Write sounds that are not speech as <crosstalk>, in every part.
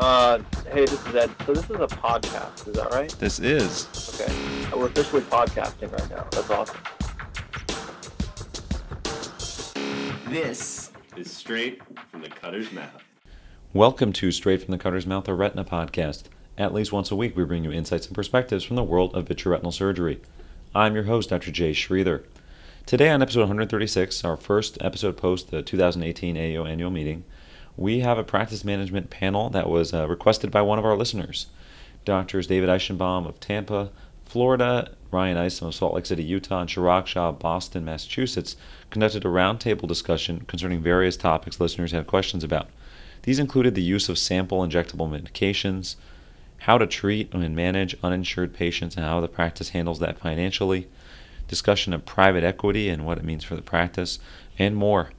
Uh, hey, this is Ed. So this is a podcast, is that right? This is. Okay. We're officially podcasting right now. That's awesome. This is straight from the cutter's mouth. Welcome to Straight from the Cutter's Mouth, a retina podcast. At least once a week, we bring you insights and perspectives from the world of vitreoretinal surgery. I'm your host, Dr. Jay Sridhar. Today, on episode 136, our first episode post the 2018 AO annual meeting, we have a practice management panel that was uh, requested by one of our listeners. Doctors David Eichenbaum of Tampa, Florida, Ryan Isom of Salt Lake City, Utah, and Chirag Shah of Boston, Massachusetts conducted a roundtable discussion concerning various topics listeners had questions about. These included the use of sample injectable medications, how to treat and manage uninsured patients, and how the practice handles that financially, discussion of private equity and what it means for the practice, and more.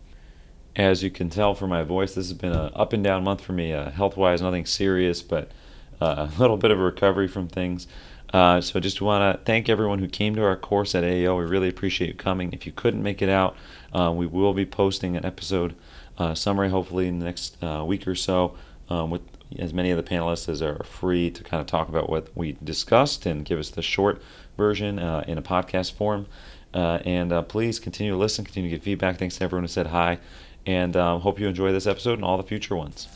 As you can tell from my voice, this has been an up and down month for me, uh, health wise, nothing serious, but uh, <laughs> a little bit of a recovery from things. Uh, so I just want to thank everyone who came to our course at AAO. We really appreciate you coming. If you couldn't make it out, uh, we will be posting an episode uh, summary hopefully in the next uh, week or so um, with as many of the panelists as are free to kind of talk about what we discussed and give us the short version in a podcast form. and please continue to listen, continue to give feedback. Thanks to everyone who said hi and um, hope you enjoy this episode and all the future ones.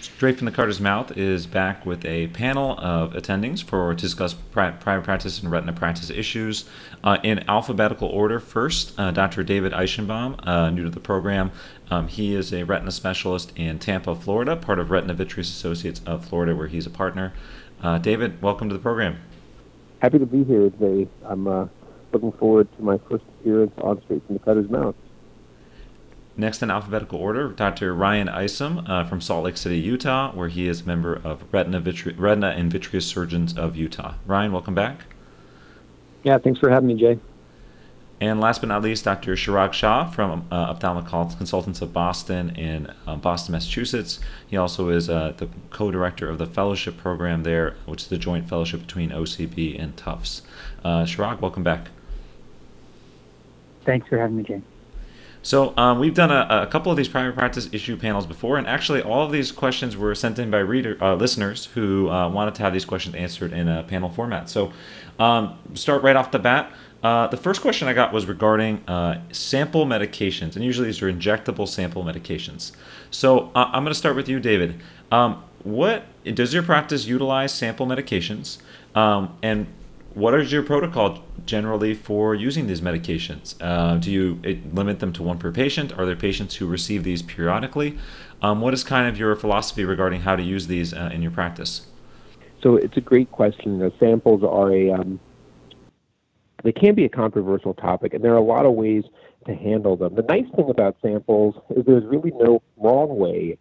Straight from the Cutter's Mouth is back with a panel of attendings for to discuss pri- private practice and retina practice issues. Uh, in alphabetical order, first, uh, Dr. David Eichenbaum, uh, new to the program. Um, he is a retina specialist in Tampa, Florida, part of Retina Vitreous Associates of Florida, where he's a partner. Uh, David, welcome to the program. Happy to be here today. I'm uh, looking forward to my first appearance on Straight from the Cutter's Mouth. Next in alphabetical order, Dr. Ryan Isom uh, from Salt Lake City, Utah, where he is a member of Retina, Vitre- Retina and Vitreous Surgeons of Utah. Ryan, welcome back. Yeah, thanks for having me, Jay. And last but not least, Dr. Chirag Shah from uh, Ophthalmic Consultants of Boston in uh, Boston, Massachusetts. He also is uh, the co-director of the fellowship program there, which is the joint fellowship between OCB and Tufts. Uh, Chirag, welcome back. Thanks for having me, Jay. So um, we've done a, a, couple of these private practice issue panels before, and actually all of these questions were sent in by reader uh, listeners who uh, wanted to have these questions answered in a panel format. So um, start right off the bat. Uh, the first question I got was regarding uh, sample medications, and usually these are injectable sample medications. So uh, I'm going to start with you, David. Um, what does your practice utilize sample medications, um, and what is your protocol generally for using these medications? Uh, do you limit them to one per patient? Are there patients who receive these periodically? Um, what is kind of your philosophy regarding how to use these uh, in your practice? So it's a great question. The samples are a um, they can be a controversial topic, and there are a lot of ways to handle them. The nice thing about samples is there's really no wrong way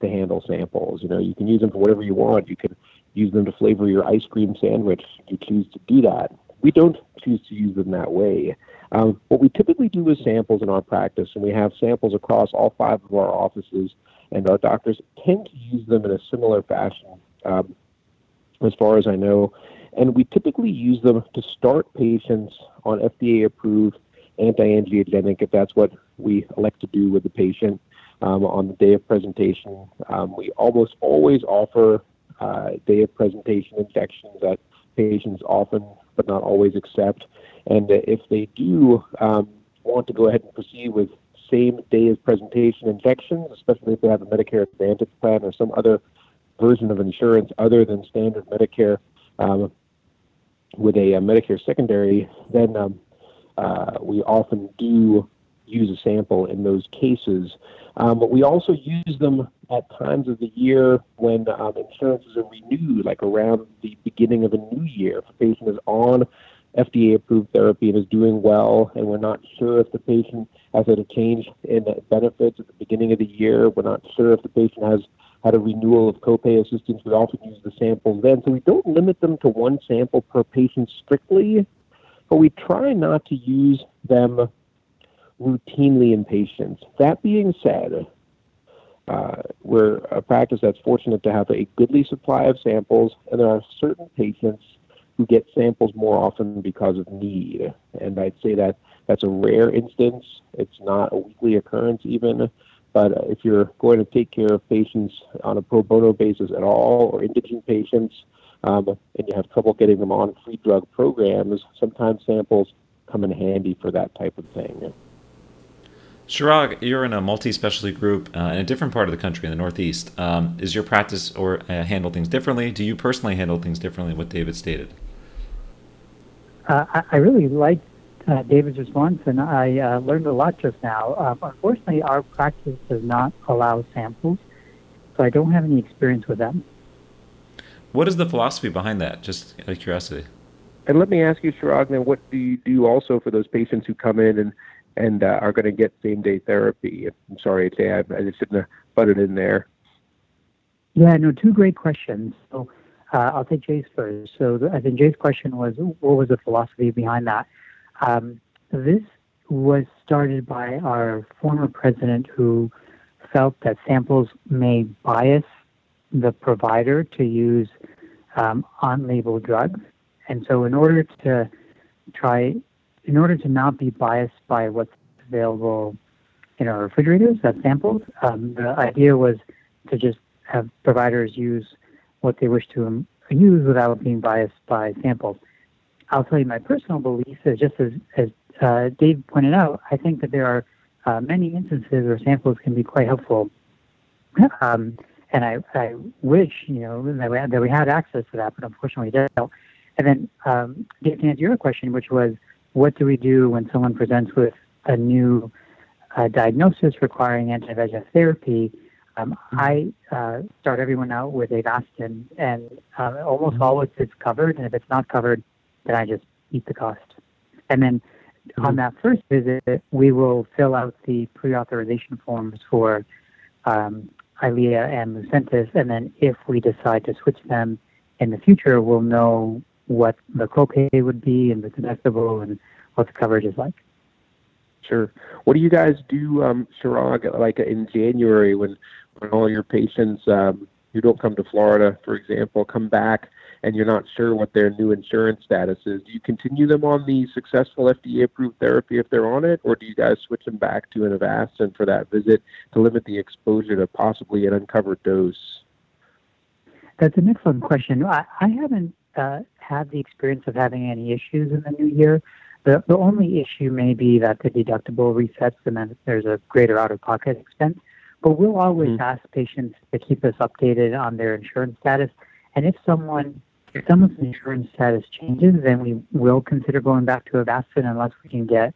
to handle samples. You know, you can use them for whatever you want. You can use them to flavor your ice cream sandwich you choose to do that. We don't choose to use them that way. Um, what we typically do is samples in our practice, and we have samples across all five of our offices, and our doctors tend to use them in a similar fashion, um, as far as I know. And we typically use them to start patients on FDA approved anti angiogenic if that's what we elect to do with the patient um, on the day of presentation. Um, we almost always offer uh, day of presentation injections that patients often but not always accept. And if they do um, want to go ahead and proceed with same day of presentation injections, especially if they have a Medicare Advantage plan or some other version of insurance other than standard Medicare um, with a, a, Medicare secondary, then um, uh, we often do use a sample in those cases. Um, but we also use them at times of the year when um, insurances are renewed, like around the beginning of a new year. If a patient is on FDA approved therapy and is doing well, and we're not sure if the patient has had a change in benefits at the beginning of the year, we're not sure if the patient has had a renewal of copay assistance, we often use the samples then. So we don't limit them to one sample per patient strictly, but we try not to use them routinely in patients. That being said, uh, we're a practice that's fortunate to have a goodly supply of samples, and there are certain patients who get samples more often because of need. And I'd say that that's a rare instance. It's not a weekly occurrence, even. But if you're going to take care of patients on a pro bono basis at all, or indigent patients, um, and you have trouble getting them on free drug programs, sometimes samples come in handy for that type of thing. Chirag, you're in a multi-specialty group uh, in a different part of the country in the Northeast. Um, is your practice or uh, handle things differently? Do you personally handle things differently? What David stated. Uh, I, I really liked uh, David's response, and I uh, learned a lot just now. Uh, unfortunately, our practice does not allow samples, so I don't have any experience with them. What is the philosophy behind that? Just out of curiosity. And let me ask you, Chirag, then what do you do also for those patients who come in and and uh, are going to get same day therapy? I'm sorry, Jay, I, I just didn't put it in there. Yeah, no, two great questions. So uh, I'll take Jay's first. So the, I think Jay's question was, what was the philosophy behind that? Um, this was started by our former president who felt that samples may bias the provider to use um, on-label drugs. And so in order to try, in order to not be biased by what's available in our refrigerators as samples, um, the idea was to just have providers use what they wish to use without being biased by samples. I'll tell you my personal belief is just as, as uh, Dave pointed out, I think that there are uh, many instances where samples can be quite helpful. Um, and I, I wish, you know, that we, had, that we had access to that, but unfortunately we don't. And then, um, to answer your question, which was, what do we do when someone presents with a new uh, diagnosis requiring anti-VEGF therapy? Um, I uh, start everyone out with Avastin, and uh, almost always it's covered. And if it's not covered, then I just eat the cost. And then on that first visit, we will fill out the pre-authorization forms for um, Eylea and Lucentis, and then if we decide to switch them in the future, we'll know what the copay would be and the deductible and what the coverage is like. Sure. What do you guys do, um, Chirag, like in January when, when all your patients um, who don't come to Florida, for example, come back and you're not sure what their new insurance status is? Do you continue them on the successful FDA approved therapy if they're on it, or do you guys switch them back to an Avastin for that visit to limit the exposure to possibly an uncovered dose? That's an excellent question. I, I haven't uh, had the experience of having any issues in the new year. The, the only issue may be that the deductible resets and then there's a greater out of pocket expense. But we'll always mm-hmm. ask patients to keep us updated on their insurance status. And if someone if someone's insurance status changes, then we will consider going back to Avastin unless we can get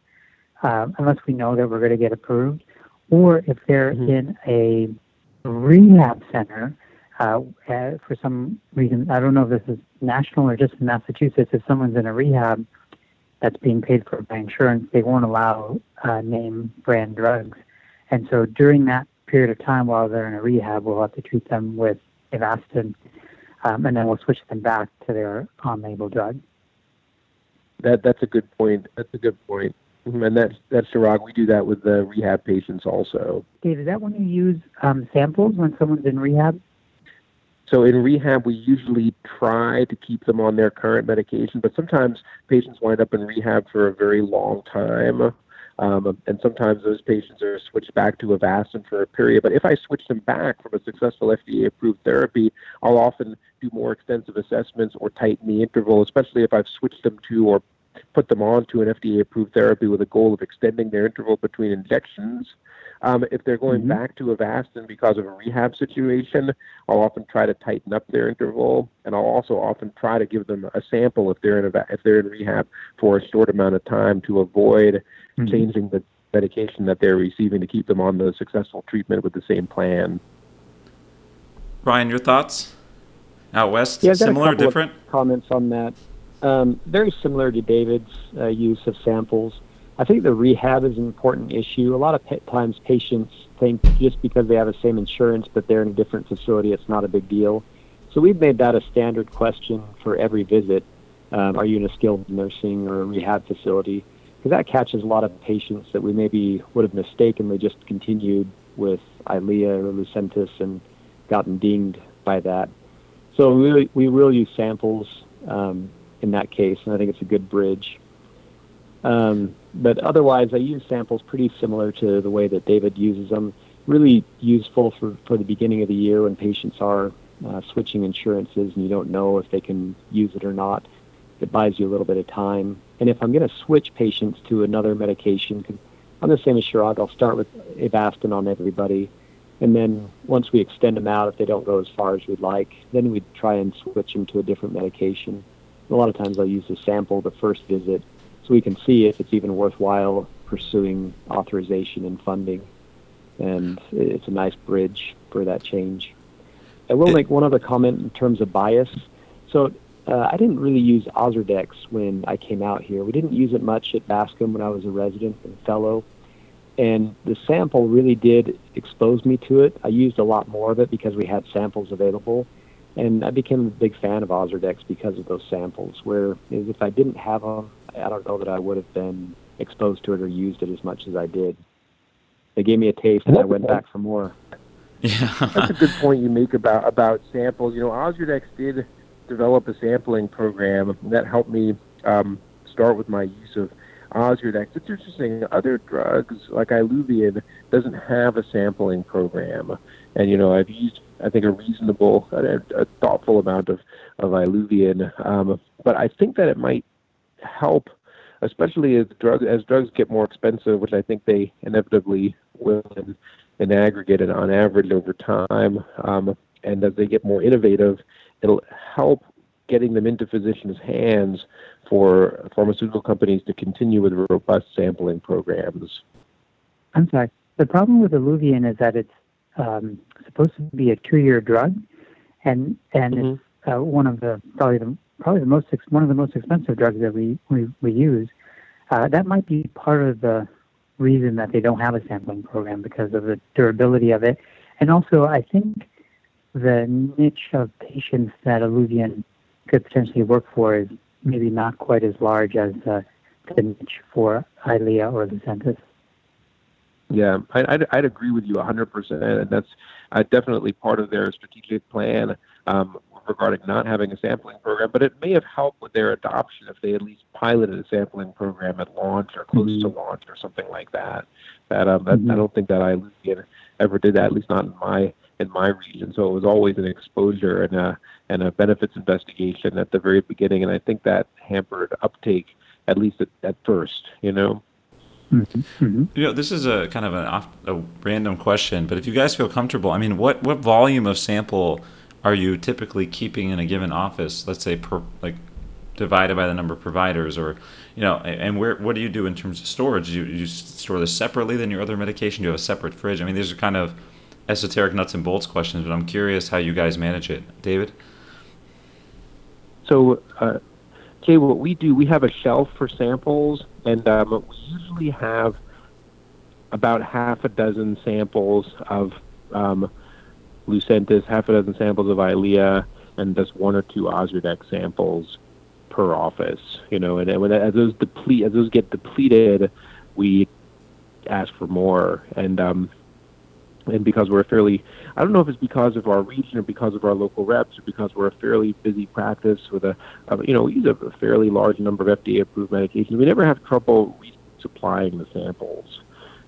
uh, unless we know that we're going to get approved. Or if they're mm-hmm. in a rehab center uh, for some reason, I don't know if this is national or just in Massachusetts, if someone's in a rehab that's being paid for by insurance, they won't allow uh, name brand drugs. And so during that period of time while they're in a rehab, we'll have to treat them with Avastin, um, and then we'll switch them back to their on-label drug. That that's a good point. That's a good point. Mm-hmm. And that's that's Chirag. We do that with the rehab patients also. Dave, is that when you use um, samples when someone's in rehab? So in rehab, we usually try to keep them on their current medication, but sometimes patients wind up in rehab for a very long time. Um, and sometimes those patients are switched back to Avastin for a period. But if I switch them back from a successful FDA approved therapy, I'll often do more extensive assessments or tighten the interval, especially if I've switched them to or put them on to an FDA approved therapy with a goal of extending their interval between injections. Um, if they're going mm-hmm. back to Avastin because of a rehab situation, I'll often try to tighten up their interval, and I'll also often try to give them a sample if they're in a, if they're in rehab for a short amount of time to avoid mm-hmm. changing the medication that they're receiving to keep them on the successful treatment with the same plan. Ryan, your thoughts? Out west, yeah, similar, different? comments on that. Um, very similar to David's uh, use of samples. I think the rehab is an important issue. A lot of times patients think just because they have the same insurance but they're in a different facility, it's not a big deal. So we've made that a standard question for every visit. Um, are you in a skilled nursing or a rehab facility? Because that catches a lot of patients that we maybe would have mistakenly just continued with Eylea or Lucentis and gotten dinged by that. So we, we will use samples um, in that case, and I think it's a good bridge. Um, but otherwise, I use samples pretty similar to the way that David uses them. really useful for, for the beginning of the year when patients are uh, switching insurances and you don't know if they can use it or not. It buys you a little bit of time. And if I'm going to switch patients to another medication, I'm the same as Chirag. I'll start with Avastin on everybody. And then once we extend them out, if they don't go as far as we'd like, then we'd try and switch them to a different medication. A lot of times I'll use a sample the first visit so we can see if it's even worthwhile pursuing authorization and funding. And it's a nice bridge for that change. I will make one other comment in terms of bias. So uh, I didn't really use Ozurdex when I came out here. We didn't use it much at Bascom when I was a resident and fellow. And the sample really did expose me to it. I used a lot more of it because we had samples available. And I became a big fan of Ozurdex because of those samples, where if I didn't have them, I don't know that I would have been exposed to it or used it as much as I did. They gave me a taste and I went back for more. Yeah. That's a good point you make about about samples. You know, Ozurdex did develop a sampling program that helped me um, start with my use of Ozurdex. It's interesting. Other drugs like Iluvien doesn't have a sampling program, and you know I've used I think a reasonable, a, a thoughtful amount of of Iluvien, um, but I think that it might help, especially as drug as drugs get more expensive, which I think they inevitably will in, in aggregate and on average over time, um, and as they get more innovative, it'll help getting them into physicians' hands for pharmaceutical companies to continue with robust sampling programs. I'm sorry. The problem with Iluvien is that it's um, supposed to be a two-year drug, and and mm-hmm. it's uh, one of the probably the probably the most one of the most expensive drugs that we we, we use. Uh, that might be part of the reason that they don't have a sampling program because of the durability of it, and also I think the niche of patients that Iluvien could potentially work for is maybe not quite as large as uh, the niche for Eylea or Lucentis. Yeah, I, I'd, I'd agree with you 100%. And that's uh, definitely part of their strategic plan um, regarding not having a sampling program. But it may have helped with their adoption if they at least piloted a sampling program at launch or close mm-hmm. to launch or something like that. That, um, that mm-hmm. I don't think that I ever did that, at least not in my in my region. So it was always an exposure and a and a benefits investigation at the very beginning, and I think that hampered uptake at least at, at first. You know. Mm-hmm. mm-hmm. You know, this is a kind of an off, a random question, but if you guys feel comfortable, I mean, what what volume of sample are you typically keeping in a given office? Let's say per like divided by the number of providers, or you know, and where what do you do in terms of storage? Do you, you store this separately than your other medication? Do you have a separate fridge? I mean, these are kind of esoteric nuts and bolts questions, but I'm curious how you guys manage it, David. So, uh, Jay, what we do, we have a shelf for samples, and um, we usually have about half a dozen samples of um, Lucentis, half a dozen samples of Eylea, and just one or two Ozurdex samples per office. You know, and, and when, as those deplete, as those get depleted, we ask for more. And um, and because we're a fairly, I don't know if it's because of our region or because of our local reps or because we're a fairly busy practice with a, a you know, we use a fairly large number of FDA-approved medications. We never have trouble supplying the samples,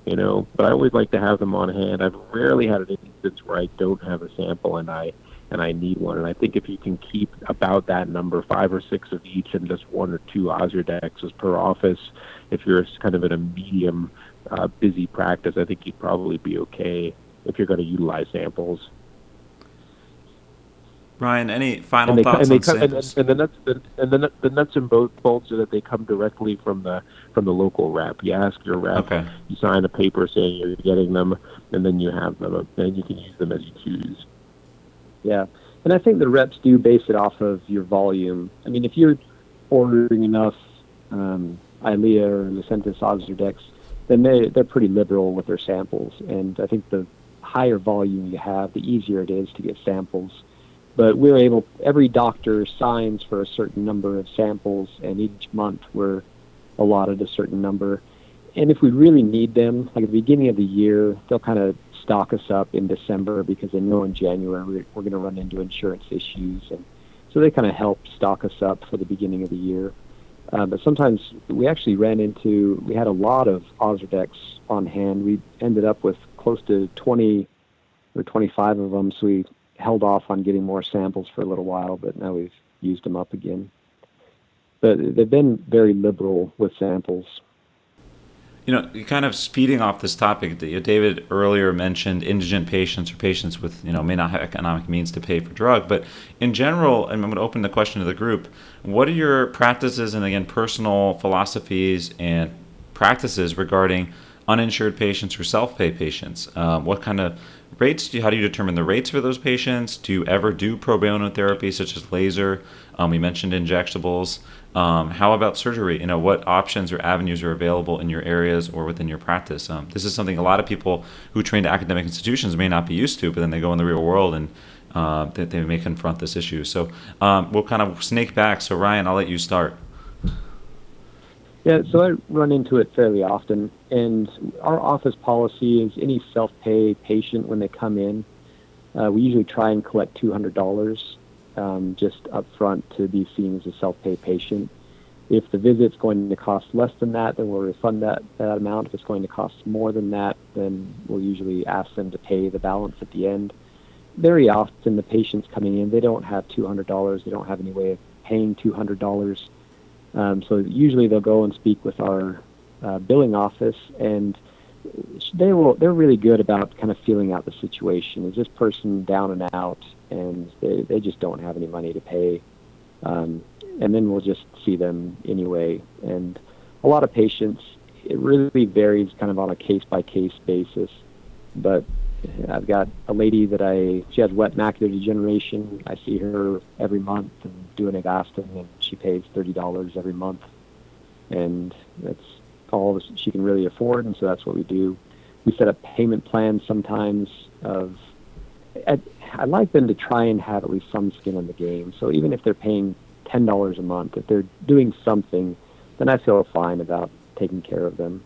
you know. But I always like to have them on hand. I've rarely had an instance where I don't have a sample and I and I need one. And I think if you can keep about that number, five or six of each, and just one or two Ozurdexes per office, if you're kind of in a medium uh, busy practice, I think you'd probably be okay if you're going to utilize samples. Ryan, any final and thoughts and on samples? And, and, the nuts, the, and the, the nuts and bolts are that they come directly from the from the local rep. You ask your rep, okay. you sign a paper saying you're getting them, and then you have them, and you can use them as you choose. Yeah, and I think the reps do base it off of your volume. I mean, if you're ordering enough um, Eylea or Lucentis Ozurdex, then they they're pretty liberal with their samples, and I think the higher volume you have, the easier it is to get samples. But we're able, every doctor signs for a certain number of samples, and each month we're allotted a certain number. And if we really need them, like at the beginning of the year, they'll kind of stock us up in December because they know in January we're, going to run into insurance issues. And so they kind of help stock us up for the beginning of the year. Uh, but sometimes we actually ran into, we had a lot of Ozurdex on hand. We ended up with close to 20 or 25 of them, so we held off on getting more samples for a little while, but now we've used them up again. But they've been very liberal with samples. You know, kind of speeding off this topic, David earlier mentioned indigent patients or patients with, you know, may not have economic means to pay for drug. But in general, and I'm going to open the question to the group, what are your practices and, again, personal philosophies and practices regarding uninsured patients or self-pay patients? Um, what kind of rates do you, how do you determine the rates for those patients? Do you ever do pro bono therapy such as laser? Um, we mentioned injectables. Um, how about surgery? You know, what options or avenues are available in your areas or within your practice? Um, this is something a lot of people who train to academic institutions may not be used to, but then they go in the real world and uh, they, they, may confront this issue. So um, we'll kind of snake back. So Ryan, I'll let you start. Yeah, so I run into it fairly often, and our office policy is any self-pay patient when they come in, uh, we usually try and collect two hundred dollars um, just up front to be seen as a self-pay patient. If the visit's going to cost less than that, then we'll refund that, that amount. If it's going to cost more than that, then we'll usually ask them to pay the balance at the end. Very often, the patients coming in, they don't have $200. They don't have any way of paying $200. Um, so usually they'll go and speak with our uh, billing office, and they will. They're really good about kind of feeling out the situation. Is this person down and out? and they, they just don't have any money to pay. Um, and then we'll just see them anyway. And a lot of patients, it really varies kind of on a case by case basis. But I've got a lady that I, she has wet macular degeneration. I see her every month and do an Avastin, and she pays $30 every month. And that's all she can really afford, and so that's what we do. We set up payment plans sometimes of at, I'd like them to try and have at least some skin in the game. So even if they're paying ten dollars a month, if they're doing something, then I feel fine about taking care of them.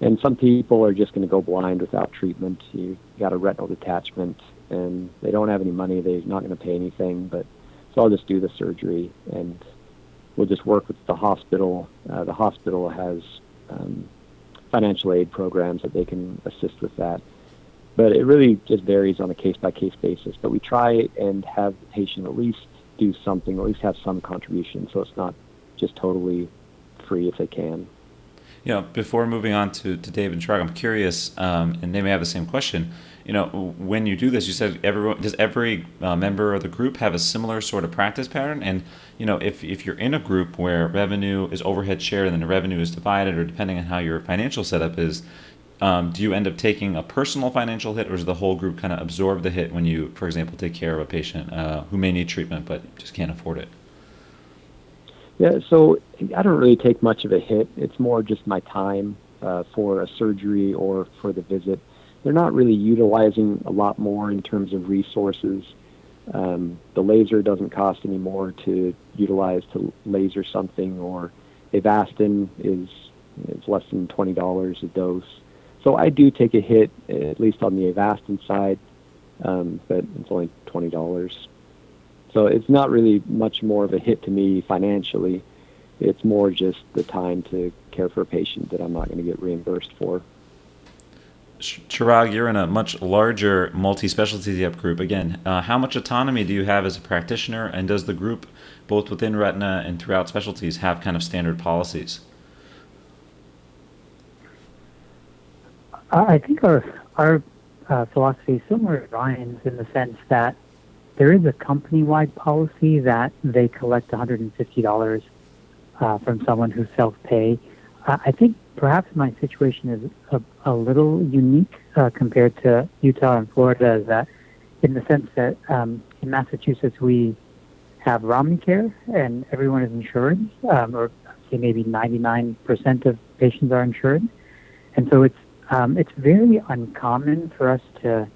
And some people are just going to go blind without treatment. You got a retinal detachment, and they don't have any money. They're not going to pay anything, but so I'll just do the surgery, and we'll just work with the hospital. Uh, the hospital has um, financial aid programs that they can assist with that but it really just varies on a case by case basis. But we try and have the patient at least do something, at least have some contribution, so it's not just totally free if they can. You know, before moving on to, to Dave and Chirag, I'm curious, um, and they may have the same question. You know, when you do this, you said everyone does every uh, member of the group have a similar sort of practice pattern? And you know, if if you're in a group where revenue is overhead shared and then the revenue is divided, or depending on how your financial setup is, um, do you end up taking a personal financial hit, or does the whole group kind of absorb the hit when you, for example, take care of a patient uh, who may need treatment but just can't afford it? Yeah, so I don't really take much of a hit. It's more just my time uh, for a surgery or for the visit. They're not really utilizing a lot more in terms of resources. Um, the laser doesn't cost any more to utilize to laser something, or Avastin is is less than twenty dollars a dose. So I do take a hit, at least on the Avastin side, um, but it's only twenty dollars. So it's not really much more of a hit to me financially. It's more just the time to care for a patient that I'm not going to get reimbursed for. Chirag, you're in a much larger multi-specialty group. Again, uh, how much autonomy do you have as a practitioner, and does the group, both within retina and throughout specialties, have kind of standard policies? I think our our uh, philosophy is similar to Ryan's in the sense that there is a company-wide policy that they collect $150 uh, from someone who self-pay. Uh, I think perhaps my situation is a, a little unique uh, compared to Utah and Florida, that in the sense that um, in Massachusetts we have Romney Care and everyone is insured, um, or say maybe 99% of patients are insured, and so it's um, it's very uncommon for us to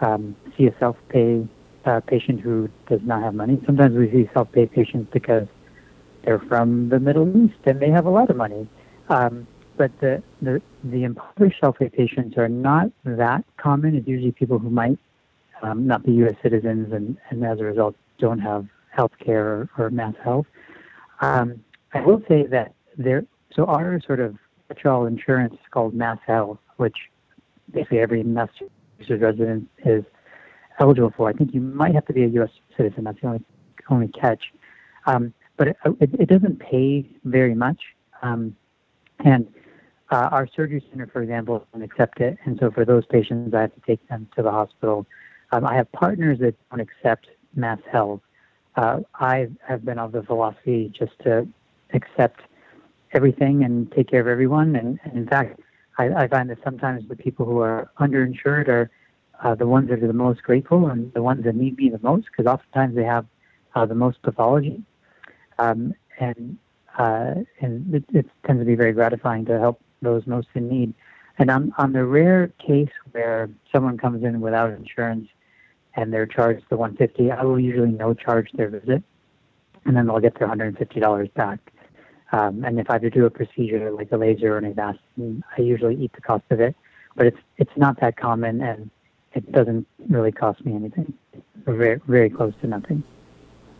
um, see a self-pay uh, patient who does not have money. Sometimes we see self-pay patients because they're from the Middle East and they have a lot of money. Um, but the, the, the impoverished self-pay patients are not that common. It's usually people who might um, not be U.S. citizens and, and as a result don't have health care or, or mass health. Um, I will say that there, so our sort of catch-all insurance is called Mass Health, which basically every Massachusetts resident is eligible for. I think you might have to be a U.S. citizen. That's the only only catch. Um, but it, it, it, doesn't pay very much. Um, and uh, our surgery center, for example, doesn't accept it. And so for those patients, I have to take them to the hospital. Um, I have partners that don't accept Mass Health. Uh, I have been of the philosophy just to accept everything and take care of everyone. And, and in fact, I, I, find that sometimes the people who are underinsured are uh, the ones that are the most grateful and the ones that need me the most because oftentimes they have uh, the most pathology. Um, and uh, and it, it, tends to be very gratifying to help those most in need. And on, on the rare case where someone comes in without insurance and they're charged the 150, I will usually no charge their visit, and then they'll get their $150 back. Um, and if I have to do a procedure like a laser or an Avastin, I usually eat the cost of it. But it's it's not that common, and it doesn't really cost me anything. very very close to nothing.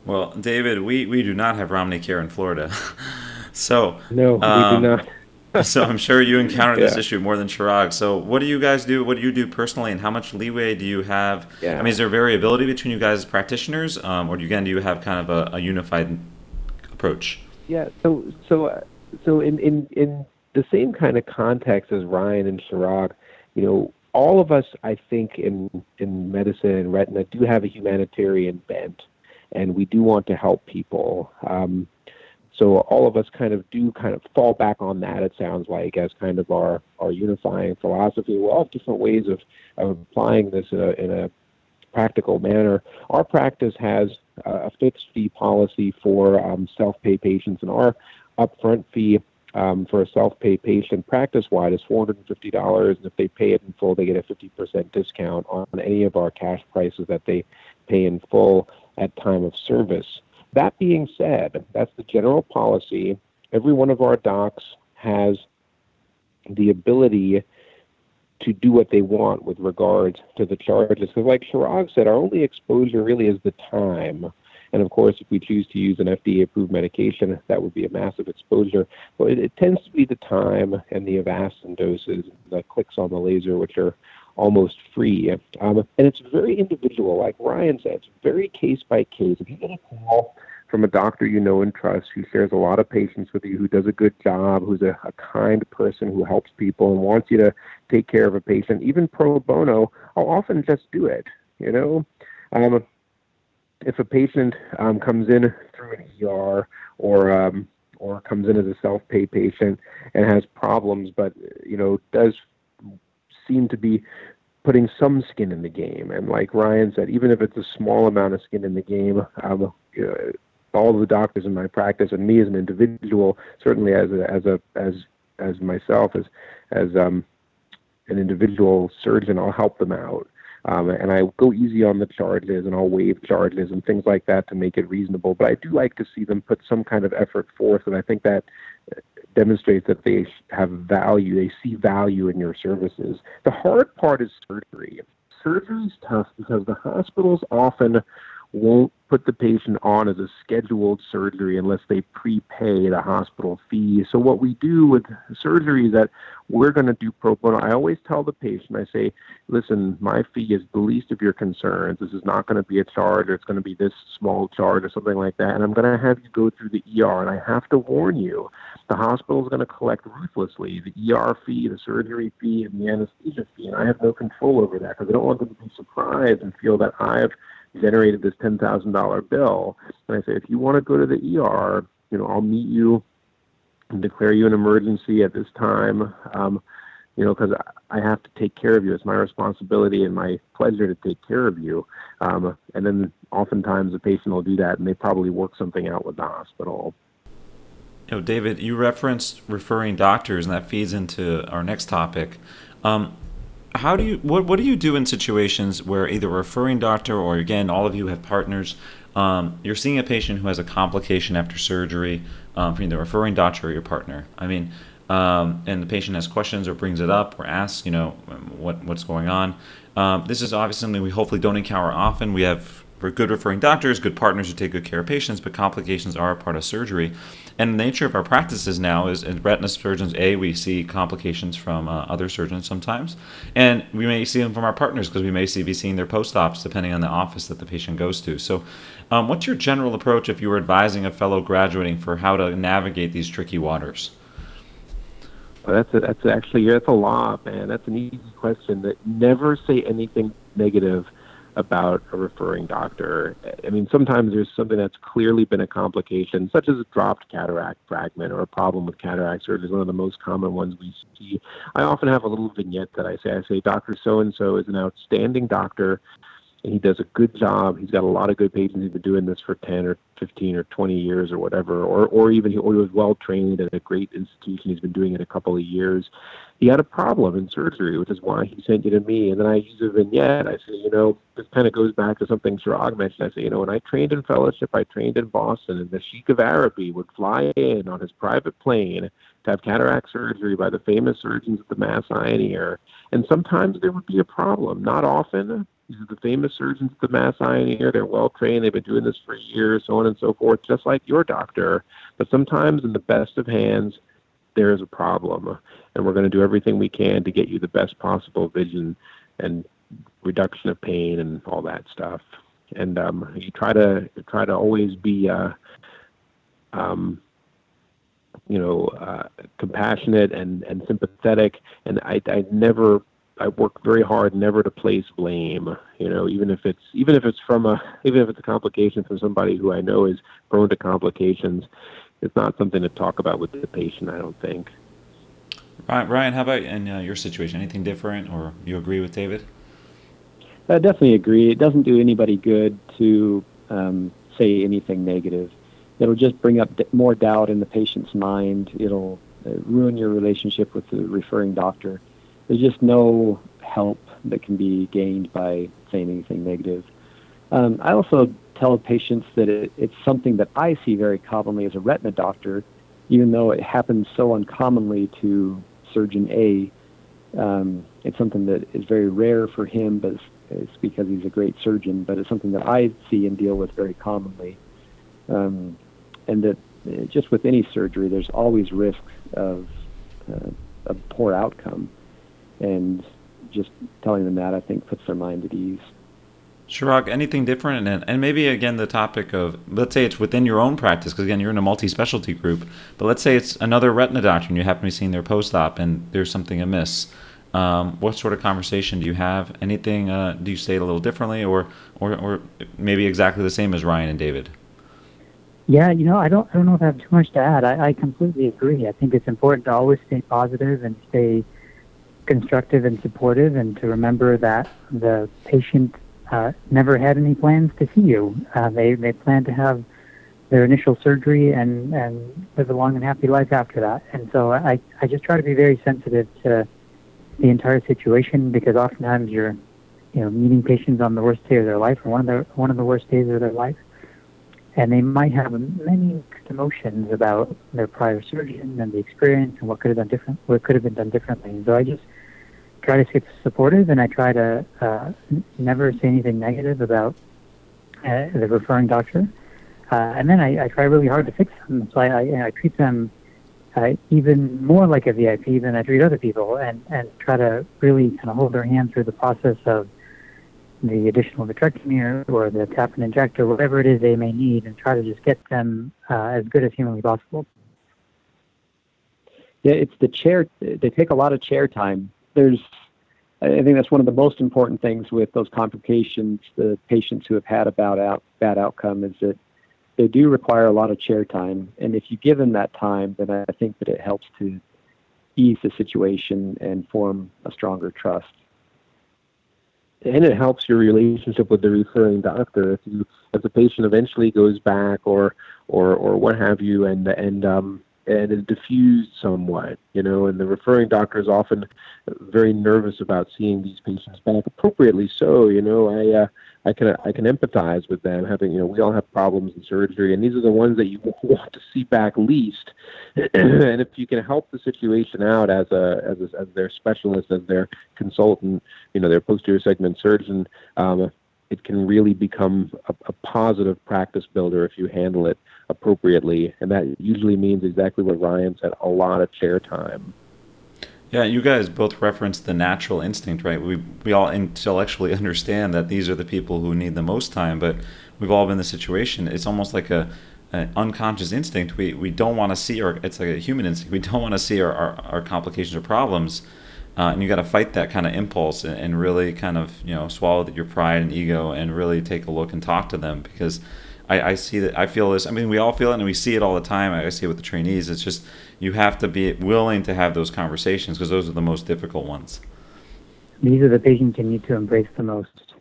Well, David, we, we do not have Romney Care in Florida, <laughs> so no, um, we do um, not. <laughs> so I'm sure you encountered yeah. this issue more than Chirag. So what do you guys do? What do you do personally, and how much leeway do you have? Yeah. I mean, is there variability between you guys as practitioners, um, or do you, again do you have kind of a, a unified approach? Yeah. So so uh, so in in in the same kind of context as Ryan and Chirag, you know, all of us, I think, in in medicine and retina, do have a humanitarian bent and we do want to help people. Um, so all of us kind of do kind of fall back on that. It sounds like as kind of our our unifying philosophy. We all have different ways of, of applying this in a, in a practical manner. Our practice has a fixed fee policy for um, self-pay patients, and our upfront fee um, for a self-pay patient practice-wide is $450, and if they pay it in full, they get a 50% discount on any of our cash prices that they pay in full at time of service. That being said, that's the general policy. Every one of our docs has the ability to do what they want with regards to the charges. Because, like Chirag said, our only exposure really is the time. And of course, if we choose to use an FDA approved medication, that would be a massive exposure. But it, it tends to be the time and the Avastin doses, the clicks on the laser, which are almost free. Um, and it's very individual, like Ryan said, it's very case by case. If you get a call from a doctor you know and trust who shares a lot of patients with you, who does a good job, who's a, a kind person who helps people and wants you to take care of a patient, even pro bono, I'll often just do it. You know, um, if a patient um, comes in through an ER or um, or comes in as a self-pay patient and has problems, but you know does seem to be putting some skin in the game. And like Ryan said, even if it's a small amount of skin in the game, um, all the doctors in my practice and me as an individual, certainly as a, as a as as myself as as um, an individual surgeon, I'll help them out. Um, and I go easy on the charges and I'll waive charges and things like that to make it reasonable. But I do like to see them put some kind of effort forth, and I think that demonstrates that they have value. They see value in your services. The hard part is surgery. Surgery is tough because the hospitals often won't put the patient on as a scheduled surgery unless they prepay the hospital fee. So what we do with surgery is that we're going to do pro bono. I always tell the patient, I say, listen, my fee is the least of your concerns. This is not going to be a charge or it's going to be this small charge or something like that. And I'm going to have you go through the ER. And I have to warn you, the hospital is going to collect ruthlessly the ER fee, the surgery fee, and the anesthesia fee. And I have no control over that because I don't want them to be surprised and feel that I've generated this ten thousand dollar bill. And I say, if you want to go to the ER, you know, I'll meet you and declare you an emergency at this time. Um, you know, because I have to take care of you. It's my responsibility and my pleasure to take care of you. Um, and then oftentimes the patient will do that, and they probably work something out with the hospital. You know, David, you referenced referring doctors, and that feeds into our next topic. Um, how do you what what do you do in situations where either a referring doctor or again all of you have partners um, you're seeing a patient who has a complication after surgery um, from either referring doctor or your partner? I mean um, and the patient has questions or brings it up or asks you know what what's going on. Um, this is obviously something we hopefully don't encounter often. We have we're good referring doctors, good partners who take good care of patients, but complications are a part of surgery. And the nature of our practices now is in retina surgeons, A, we see complications from uh, other surgeons sometimes, and we may see them from our partners because we may see, be seeing their post ops depending on the office that the patient goes to. So, um, what's your general approach if you were advising a fellow graduating for how to navigate these tricky waters? That's a, that's actually that's a lot, man. That's an easy question. That never say anything negative about a referring doctor. I mean, sometimes there's something that's clearly been a complication, such as a dropped cataract fragment or a problem with cataract surgery, one of the most common ones we see. I often have a little vignette that I say, I say, Dr. So-and-so is an outstanding doctor and he does a good job. He's got a lot of good patients. He's been doing this for 10 or 15 or 20 years or whatever, or, or even he, or he was well trained at a great institution. He's been doing it a couple of years. He had a problem in surgery, which is why he sent you to me. And then I use a vignette. I say, you know, this kind of goes back to something Chirag mentioned. I say, you know, when I trained in fellowship, I trained in Boston, and the Sheikh of Araby would fly in on his private plane to have cataract surgery by the famous surgeons at the Mass Eye and Ear. And sometimes there would be a problem. Not often, these are the famous surgeons at the Mass Eye and Ear. They're well trained. They've been doing this for years, so on and so forth, just like your doctor. But sometimes, in the best of hands, there is a problem, and we're going to do everything we can to get you the best possible vision and reduction of pain and all that stuff. And um, you try to try to always be, uh, um, you know, uh, compassionate and, and sympathetic. And I, I never I work very hard never to place blame. You know, even if it's even if it's from a even if it's a complication from somebody who I know is prone to complications, it's not something to talk about with the patient. I don't think. Ryan, how about in uh, your situation? Anything different, or you agree with David? I definitely agree. It doesn't do anybody good to um, say anything negative. It'll just bring up more doubt in the patient's mind. It'll uh, ruin your relationship with the referring doctor there's just no help that can be gained by saying anything negative. Um, I also tell patients that it, it's something that I see very commonly as a retina doctor, even though it happens so uncommonly to surgeon A. Um, it's something that is very rare for him, but it's, it's, because he's a great surgeon. But it's something that I see and deal with very commonly, um, and that uh, just with any surgery, there's always risk of uh, a poor outcome and just telling them that I think puts their mind at ease. Chirag, anything different? And, and maybe again the topic of let's say it's within your own practice because again you're in a multi-specialty group, but let's say it's another retina doctor and you happen to be seeing their post-op and there's something amiss. Um, what sort of conversation do you have? Anything? Uh, do you say it a little differently, or, or or maybe exactly the same as Ryan and David? Yeah, you know, I don't I don't know if I have too much to add. I, I completely agree. I think it's important to always stay positive and stay constructive and supportive, and to remember that the patient uh, never had any plans to see you. Uh, they they planned to have their initial surgery and and live a long and happy life after that. And so I I just try to be very sensitive to the entire situation because oftentimes you're you know meeting patients on the worst day of their life or one of the one of the worst days of their life and they might have many emotions about their prior surgeon and the experience and what could have done different, what could have been done differently. And so I just try to stay supportive, and I try to uh, never say anything negative about uh, the referring doctor. Uh, and then I, I try really hard to fix them. So I, I, I treat them uh, even more like a VIP than I treat other people, and and try to really kind of hold their hand through the process of the additional vitrectomy or, or the tap and inject or whatever it is they may need, and try to just get them uh, as good as humanly possible. Yeah, it's the chair. They take a lot of chair time there's I think that's one of the most important things with those complications, the patients who have had a bad, out, bad outcome, is that they do require a lot of chair time. And if you give them that time, then I think that it helps to ease the situation and form a stronger trust. And it helps your relationship with the referring doctor. If you, if the patient eventually goes back or, or, or what have you, and and um, and is diffused somewhat, you know, and the referring doctor is often very nervous about seeing these patients back, appropriately so, you know, I, uh, I can I can empathize with them having you know we all have problems in surgery and these are the ones that you <laughs> want to see back least. <clears throat> And if you can help the situation out as a as, a, as their specialist as their consultant you know their posterior segment surgeon um, it can really become a, a positive practice builder if you handle it appropriately. And that usually means exactly what Ryan said a lot of chair time. Yeah, you guys both referenced the natural instinct, right? We we all intellectually <laughs> understand that these are the people who need the most time, but we've all been in the situation. It's almost like a an unconscious instinct. We we don't want to see our it's like a human instinct. We don't want to see our, our, our complications or problems. Uh, and you got to fight that kind of impulse and, and, really kind of you know swallow your pride and ego and really take a look and talk to them because I, I see that I feel this. I mean, we all feel it and we see it all the time. I see it with the trainees. It's just you have to be willing to have those conversations because those are the most difficult ones. These are the patients you need to embrace the most.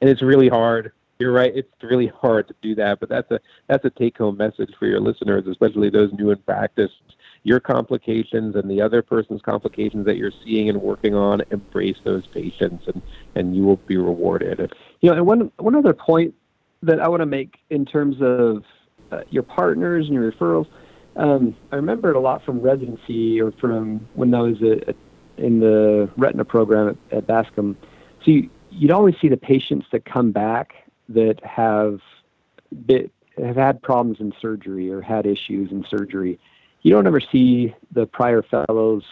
And it's really hard. You're right. It's really hard to do that, but that's a that's a take-home message for your listeners, especially those new in practice. Your complications and the other person's complications that you're seeing and working on, embrace those patients, and and you will be rewarded. You know, and one one other point that I want to make in terms of uh, your partners and your referrals um, I remember it a lot from residency or from when I was a, a, in the retina program at, at Bascom. So you, would always see the patients that come back that have bit, have had problems in surgery or had issues in surgery. You don't ever see the prior fellows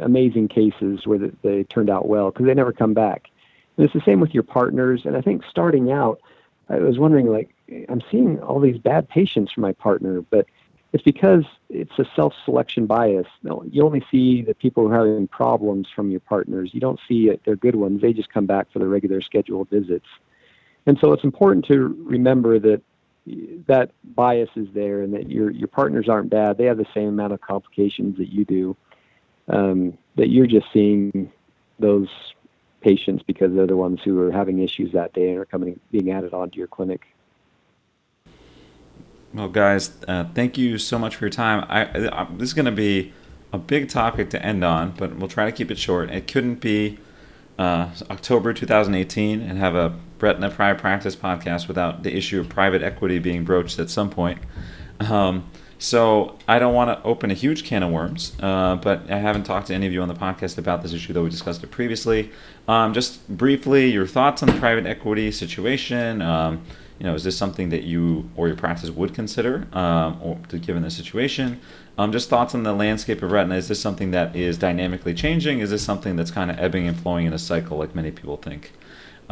amazing cases where the, they turned out well because they never come back. And it's the same with your partners. And I think starting out, I was wondering like I'm seeing all these bad patients for my partner, but it's because it's a self-selection bias. You only see the people who are having problems from your partners. You don't see it, their good ones. They just come back for the regular scheduled visits. And so it's important to remember that that bias is there and that your your partners aren't bad. They have the same amount of complications that you do. Um, that you're just seeing those patients because they're the ones who are having issues that day and are coming being added onto your clinic. Well, guys, uh, thank you so much for your time. I, I this is going to be a big topic to end on, but we'll try to keep it short. It couldn't be uh, October 2018 and have a Retina Private Practice podcast without the issue of private equity being broached at some point. Um, so I don't want to open a huge can of worms, uh, but I haven't talked to any of you on the podcast about this issue, though we discussed it previously. Um, just briefly, your thoughts on the private equity situation. Um, you know, is this something that you or your practice would consider, um, or given the situation? Um, just thoughts on the landscape of retina. Is this something that is dynamically changing? Is this something that's kind of ebbing and flowing in a cycle, like many people think?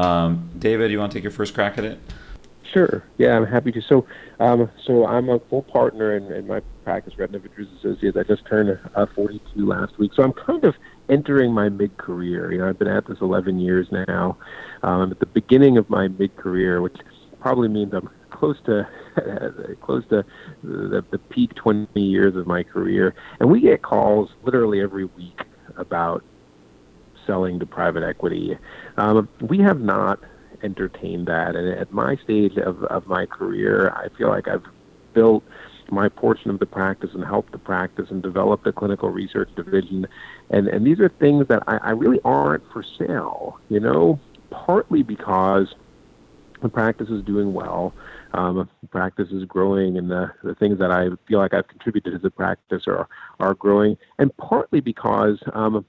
Um, David, you want to take your first crack at it? Sure. Yeah, I'm happy to. So, um, so I'm a full partner in, in my practice, Retina Vitreous Associates. I just turned uh, 42 last week, so I'm kind of entering my mid-career. You know, I've been at this 11 years now. Um, I'm at the beginning of my mid-career, which probably means I'm close to <laughs> close to the, the peak 20 years of my career, and we get calls literally every week about selling to private equity. Um, we have not entertained that, and at my stage of, of my career, I feel like I've built my portion of the practice and helped the practice and developed a clinical research division. And, and these are things that I, I really aren't for sale, you know, partly because the practice is doing well. Um, the practice is growing, and the, the things that I feel like I've contributed to the practice are are growing, and partly because um,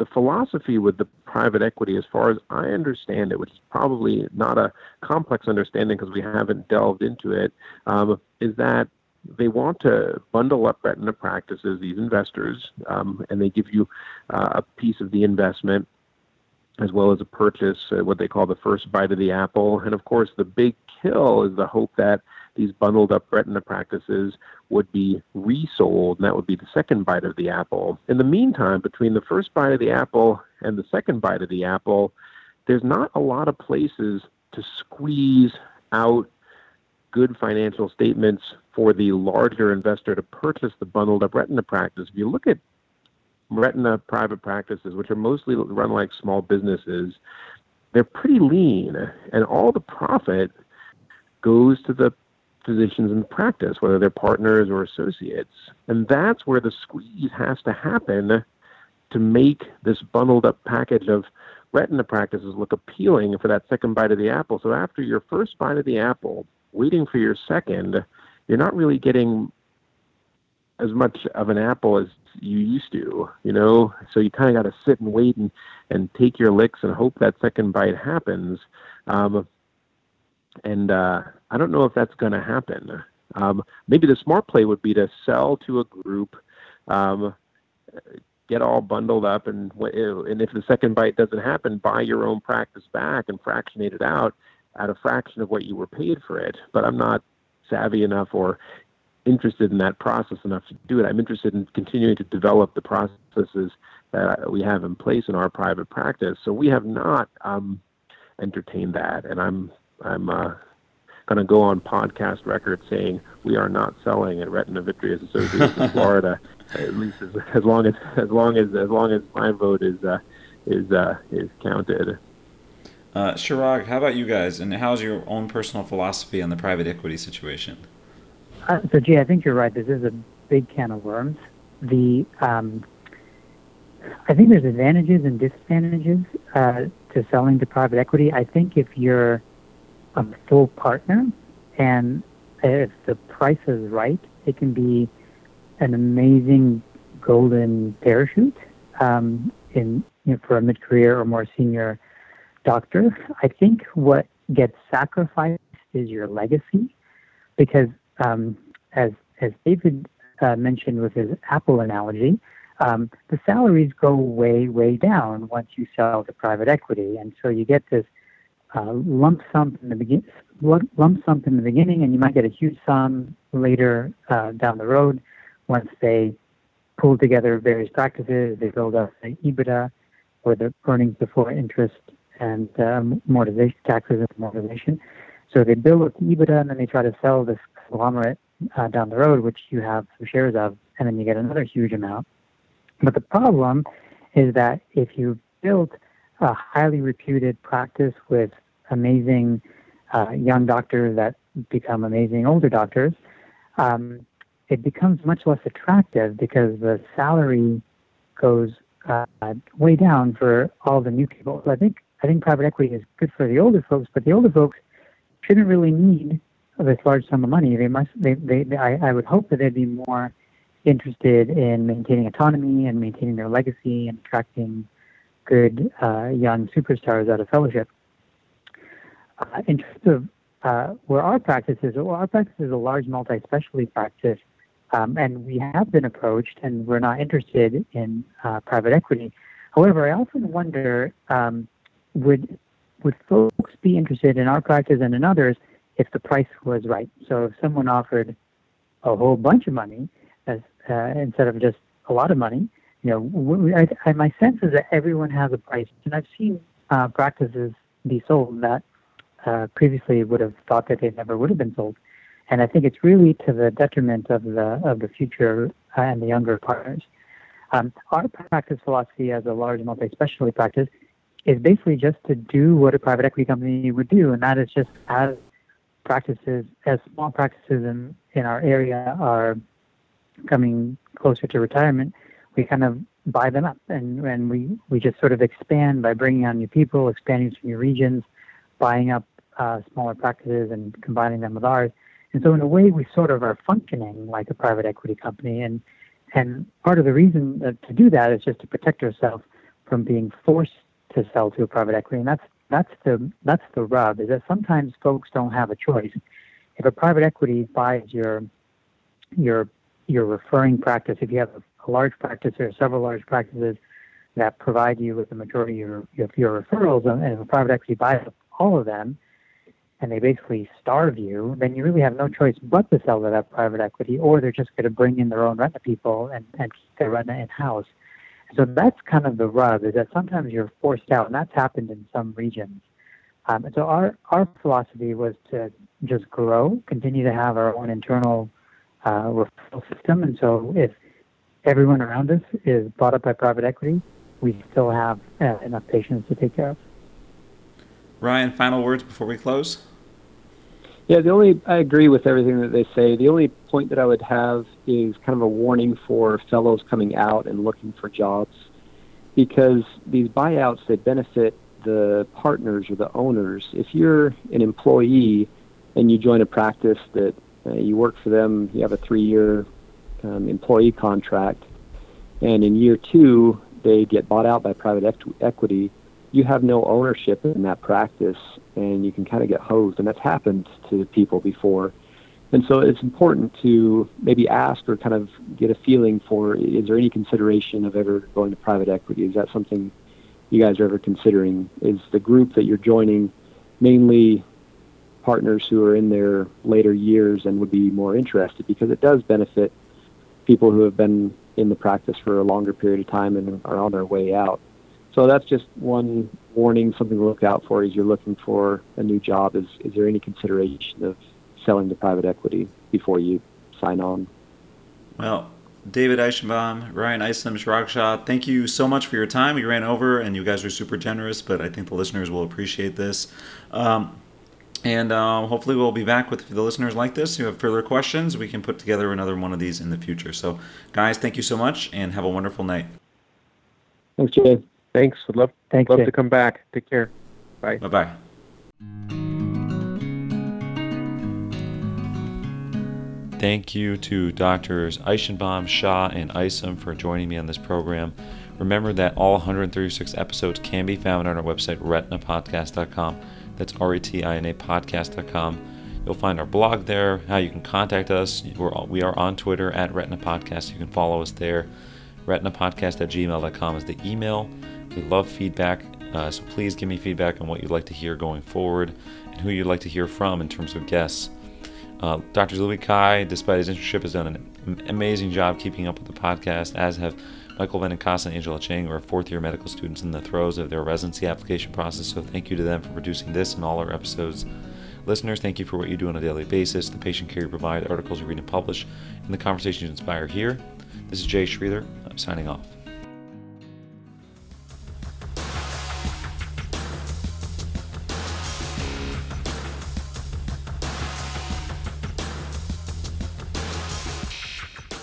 the philosophy with the private equity, as far as I understand it, which is probably not a complex understanding because we haven't delved into it, um, is that they want to bundle up retina practices, these investors, um, and they give you uh, a piece of the investment as well as a purchase, uh, what they call the first bite of the apple. And of course, the big kill is the hope that these bundled up retina practices would be resold, and that would be the second bite of the apple. In the meantime, between the first bite of the apple and the second bite of the apple, there's not a lot of places to squeeze out good financial statements for the larger investor to purchase the bundled up retina practice. If you look at retina private practices, which are mostly run like small businesses, they're pretty lean, and all the profit goes to the physicians in practice, whether they're partners or associates. And that's where the squeeze has to happen to make this bundled up package of retina practices look appealing for that second bite of the apple. So after your first bite of the apple, waiting for your second, you're not really getting as much of an apple as you used to, you know. So you kind of got to sit and wait and and take your licks and hope that second bite happens. Um, and uh, I don't know if that's going to happen. Um, maybe the smart play would be to sell to a group, um, get all bundled up, and and if the second bite doesn't happen, buy your own practice back and fractionate it out at a fraction of what you were paid for it. But I'm not savvy enough or interested in that process enough to do it. I'm interested in continuing to develop the processes that we have in place in our private practice. So we have not um, entertained that, and I'm I'm uh, going to go on podcast record saying we are not selling at Retina Vitreous Association in <laughs> Florida, at least as, as, long as as long as as long as my vote is uh, is uh, is counted. Uh, Chirag, how about you guys? And how's your own personal philosophy on the private equity situation? Uh, so, Jay, I think you're right. This is a big can of worms. The um, I think there's advantages and disadvantages uh, to selling to private equity. I think if you're a full partner and if the price is right, it can be an amazing golden parachute um, in you know, for a mid-career or more senior doctor. I think what gets sacrificed is your legacy, because um, as as David uh, mentioned with his Apple analogy, um, the salaries go way way down once you sell to private equity, and so you get this uh, lump sum in the begin lump sum in the beginning, and you might get a huge sum later uh, down the road once they pull together various practices, they build up the EBITDA or the earnings before interest and um, amortization taxes and amortization. So they build up EBITDA and then they try to sell this conglomerate uh, down the road, which you have some shares of, and then you get another huge amount. But the problem is that if you build a highly reputed practice with amazing uh, young doctors that become amazing older doctors, um, it becomes much less attractive because the salary goes uh, way down for all the new people. I think I think private equity is good for the older folks, but the older folks shouldn't really need this large sum of money. They must. They. They. they I, I would hope that they'd be more interested in maintaining autonomy and maintaining their legacy and attracting good uh, young superstars out of fellowship. Uh, in terms of uh, where our practice is, well, our practice is a large multi-specialty practice, um, and we have been approached, and we're not interested in uh, private equity. However, I often wonder um, would would folks be interested in our practice and in others if the price was right? So if someone offered a whole bunch of money as uh, instead of just a lot of money, you know, I, I, my sense is that everyone has a price, and I've seen uh, practices be sold that uh, previously would have thought that they never would have been sold. And I think it's really to the detriment of the of the future uh, and the younger partners. Um, our practice philosophy as a large multi-specialty practice is basically just to do what a private equity company would do, and that is just as practices, as small practices in, in our area are coming closer to retirement, we kind of buy them up and, and we, we just sort of expand by bringing on new people, expanding to new regions, buying up uh, smaller practices and combining them with ours. And so in a way, we sort of are functioning like a private equity company. And, and part of the reason to do that is just to protect ourselves from being forced to sell to a private equity, and that's that's the that's the rub is that sometimes folks don't have a choice. If a private equity buys your your your referring practice, if you have a, a large practice or several large practices that provide you with the majority of your, of your referrals, and if a private equity buys all of them, and they basically starve you, then you really have no choice but to sell to that private equity, or they're just going to bring in their own retina people and, and keep their retina in house. So that's kind of the rub is that sometimes you're forced out, and that's happened in some regions. Um, and so our, our philosophy was to just grow, continue to have our own internal uh, referral system. And so if everyone around us is bought up by private equity, we still have uh, enough patients to take care of. Ryan, final words before we close? Yeah, the only I agree with everything that they say. The only point that I would have is kind of a warning for fellows coming out and looking for jobs, because these buyouts they benefit the partners or the owners. If you're an employee and you join a practice that uh, you work for them, you have a three-year um, employee contract, and in year two they get bought out by private equity you have no ownership in that practice and you can kind of get hosed. And that's happened to people before. And so it's important to maybe ask or kind of get a feeling for is there any consideration of ever going to private equity? Is that something you guys are ever considering? Is the group that you're joining mainly partners who are in their later years and would be more interested? Because it does benefit people who have been in the practice for a longer period of time and are on their way out. So that's just one warning, something to look out for as you're looking for a new job. Is is there any consideration of selling to private equity before you sign on? Well, David Eichenbaum, Ryan Isom, Chirag thank you so much for your time. We ran over and you guys were super generous, but I think the listeners will appreciate this. Um, and uh, hopefully, we'll be back with the listeners like this who have further questions. We can put together another one of these in the future. So, guys, thank you so much and have a wonderful night. Thanks, Jay. Thanks. Would love, Thanks, love Jay. to come back. Take care. Bye. Bye bye. Thank you to Doctors Eichenbaum, Shah, and Isom for joining me on this program. Remember that all 136 episodes can be found on our website, retinapodcast.com. That's retinapodcast.com. You'll find our blog there, how you can contact us. We're, we are on Twitter at Retina Podcast. You can follow us there. Retinapodcast at gmail.com is the email. We love feedback, uh, so please give me feedback on what you'd like to hear going forward and who you'd like to hear from in terms of guests. Uh, Dr. Louis Cai, despite his internship, has done an amazing job keeping up with the podcast, as have Michael Benincasa and Angela Chang, are fourth year medical students in the throes of their residency application process. So thank you to them for producing this and all our episodes. Listeners, thank you for what you do on a daily basis, the patient care you provide, the articles you read and publish, and the conversations you inspire here. This is Jay Sridhar. I'm signing off.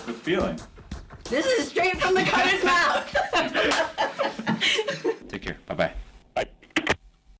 Good feeling. This is straight from the Cutter's mouth. <laughs>